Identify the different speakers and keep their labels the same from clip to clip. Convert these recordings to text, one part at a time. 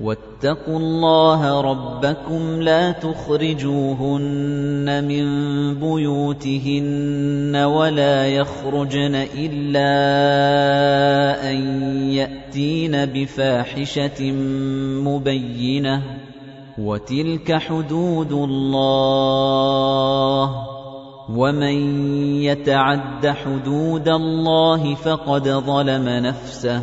Speaker 1: وَاتَّقُوا اللَّهَ رَبَّكُمْ لَا تُخْرِجُوهُنَّ مِن بُيُوتِهِنَّ وَلَا يَخْرُجْنَ إِلَّا أَن يَأْتِينَ بِفَاحِشَةٍ مُبَيِّنَةٍ وَتِلْكَ حُدُودُ اللَّهِ وَمَن يَتَعَدَّ حُدُودَ اللَّهِ فَقَدْ ظَلَمَ نَفْسَهُ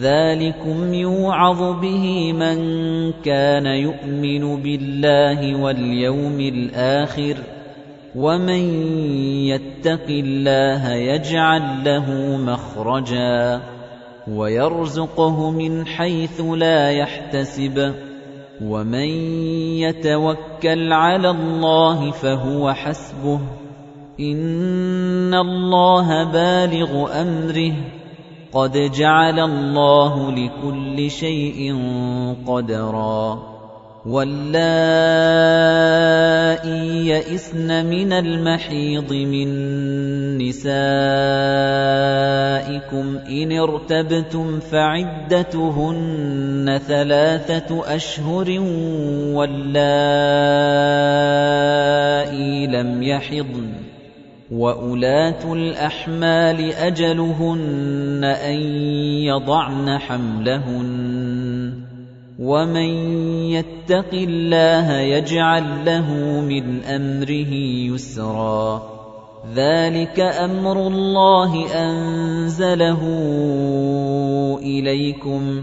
Speaker 1: ذَلِكُمْ يُوعَظُ بِهِ مَن كَانَ يُؤْمِنُ بِاللَّهِ وَالْيَوْمِ الْآخِرِ وَمَن يَتَّقِ اللَّهَ يَجْعَل لَّهُ مَخْرَجًا وَيَرْزُقْهُ مِنْ حَيْثُ لَا يَحْتَسِبُ وَمَن يَتَوَكَّلْ عَلَى اللَّهِ فَهُوَ حَسْبُهُ إِنَّ اللَّهَ بَالِغُ أَمْرِهِ قَدْ جَعَلَ اللَّهُ لِكُلِّ شَيْءٍ قَدْرًا وَاللَّائِي يَئِسْنَ مِنَ الْمَحِيضِ مِن نِّسَائِكُمْ إِنِ ارْتَبْتُمْ فَعِدَّتُهُنَّ ثَلَاثَةُ أَشْهُرٍ وَاللَّائِي لَمْ يَحِضْنَ وَأُولَاتُ الْأَحْمَالِ أَجَلُهُنَّ أَن يَضَعْنَ حَمْلَهُنَّ وَمَن يَتَّقِ اللَّهَ يَجْعَل لَّهُ مِنْ أَمْرِهِ يُسْرًا ذَلِكَ أَمْرُ اللَّهِ أَنزَلَهُ إِلَيْكُمْ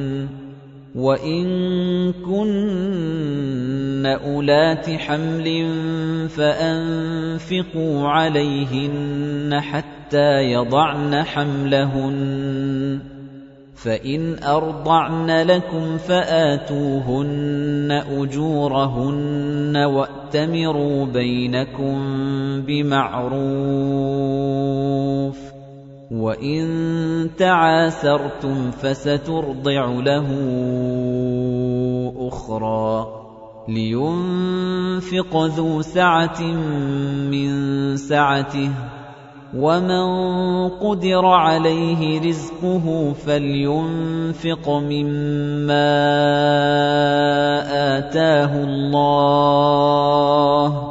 Speaker 1: وَإِن كُنَّ أُولَاتِ حَمْلٍ فَأَنفِقُوا عَلَيْهِنَّ حَتَّى يَضَعْنَ حَمْلَهُنَّ فَإِنْ أَرْضَعْنَ لَكُمْ فَآتُوهُنَّ أُجُورَهُنَّ وَأْتَمِرُوا بَيْنَكُم بِمَعْرُوفٍ وَإِن تَعَاسَرْتُمْ فَسَتُرْضِعُ لَهُ أُخْرَى لِيُنْفِقَ ذُو سَعَةٍ مِنْ سَعَتِهِ وَمَنْ قُدِرَ عَلَيْهِ رِزْقُهُ فَلْيُنْفِقْ مِمَّا آتَاهُ اللَّهُ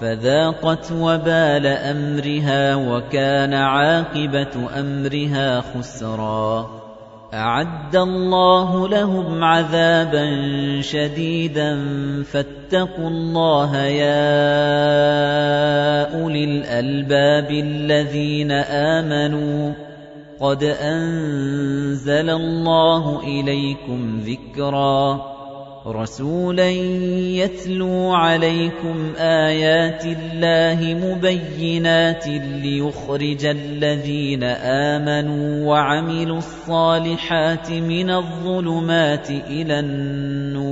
Speaker 1: فَذَاقَتْ وَبَالَ أَمْرِهَا وَكَانَ عَاقِبَةُ أَمْرِهَا خُسْرًا أَعَدَّ اللَّهُ لَهُمْ عَذَابًا شَدِيدًا فَاتَّقُوا اللَّهَ يَا أُولِي الْأَلْبَابِ الَّذِينَ آمَنُوا قَدْ أَنزَلَ اللَّهُ إِلَيْكُمْ ذِكْرًا رَسُولًا يَتْلُو عَلَيْكُمْ آيَاتِ اللَّهِ مُبَيِّنَاتٍ لِّيُخْرِجَ الَّذِينَ آمَنُوا وَعَمِلُوا الصَّالِحَاتِ مِنَ الظُّلُمَاتِ إِلَى النُّورِ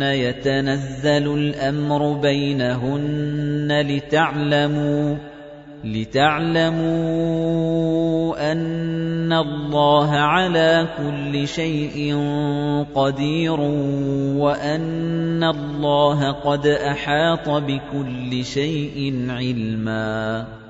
Speaker 1: لَهُنَّ يَتَنَزَّلُ الْأَمْرُ بَيْنَهُنَّ لِتَعْلَمُوا لِتَعْلَمُوا أَنَّ اللَّهَ عَلَى كُلِّ شَيْءٍ قَدِيرٌ وَأَنَّ اللَّهَ قَدْ أَحَاطَ بِكُلِّ شَيْءٍ عِلْمًا